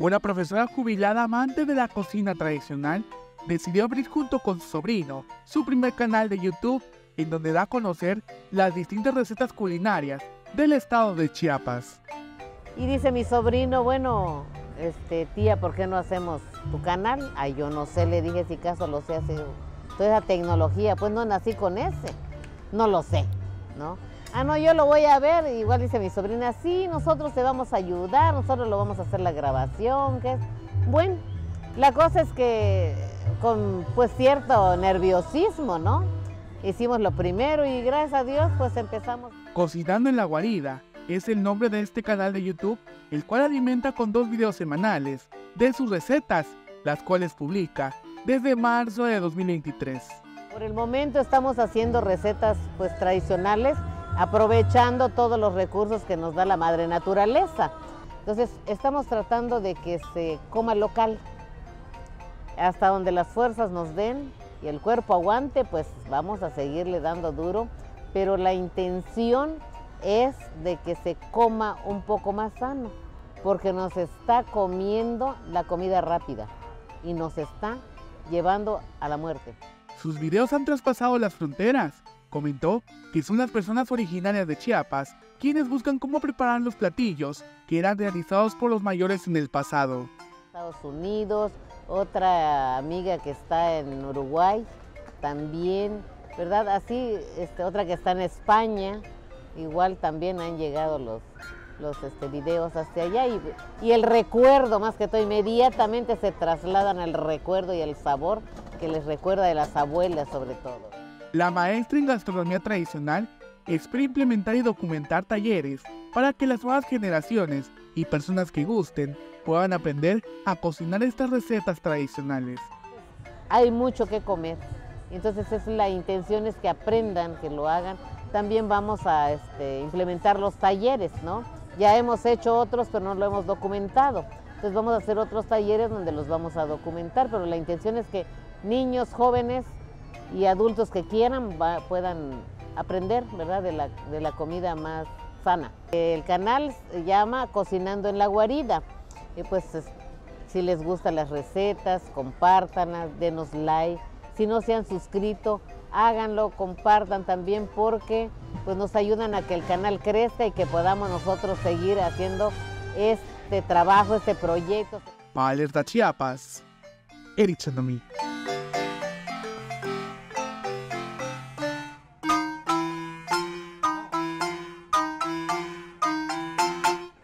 Una profesora jubilada amante de la cocina tradicional decidió abrir junto con su sobrino su primer canal de YouTube en donde da a conocer las distintas recetas culinarias del estado de Chiapas. Y dice mi sobrino, bueno, este, tía, ¿por qué no hacemos tu canal? Ay, yo no sé, le dije si caso lo sé hace toda esa tecnología, pues no nací con ese, no lo sé, ¿no? Ah, no, yo lo voy a ver, igual dice mi sobrina, sí, nosotros te vamos a ayudar, nosotros lo vamos a hacer la grabación, que es bueno. La cosa es que con pues cierto nerviosismo, ¿no? Hicimos lo primero y gracias a Dios pues empezamos. Cocinando en la guarida es el nombre de este canal de YouTube, el cual alimenta con dos videos semanales de sus recetas, las cuales publica desde marzo de 2023. Por el momento estamos haciendo recetas pues tradicionales aprovechando todos los recursos que nos da la madre naturaleza. Entonces, estamos tratando de que se coma local. Hasta donde las fuerzas nos den y el cuerpo aguante, pues vamos a seguirle dando duro, pero la intención es de que se coma un poco más sano, porque nos está comiendo la comida rápida y nos está llevando a la muerte. Sus videos han traspasado las fronteras Comentó que son las personas originarias de Chiapas quienes buscan cómo preparar los platillos que eran realizados por los mayores en el pasado. Estados Unidos, otra amiga que está en Uruguay, también, ¿verdad? Así, este, otra que está en España, igual también han llegado los, los este, videos hasta allá y, y, el recuerdo, más que todo, inmediatamente se trasladan al recuerdo y el sabor que les recuerda de las abuelas sobre todo. La maestra en gastronomía tradicional espera implementar y documentar talleres para que las nuevas generaciones y personas que gusten puedan aprender a cocinar estas recetas tradicionales. Hay mucho que comer, entonces es la intención es que aprendan, que lo hagan. También vamos a este, implementar los talleres, ¿no? Ya hemos hecho otros, pero no lo hemos documentado. Entonces vamos a hacer otros talleres donde los vamos a documentar, pero la intención es que niños, jóvenes, y adultos que quieran puedan aprender ¿verdad? De, la, de la comida más sana. El canal se llama Cocinando en la Guarida. Y pues si les gustan las recetas, compártanlas, denos like. Si no se han suscrito, háganlo, compartan también porque pues nos ayudan a que el canal crezca y que podamos nosotros seguir haciendo este trabajo, este proyecto. Para Alerta Chiapas, Erich Chandomí.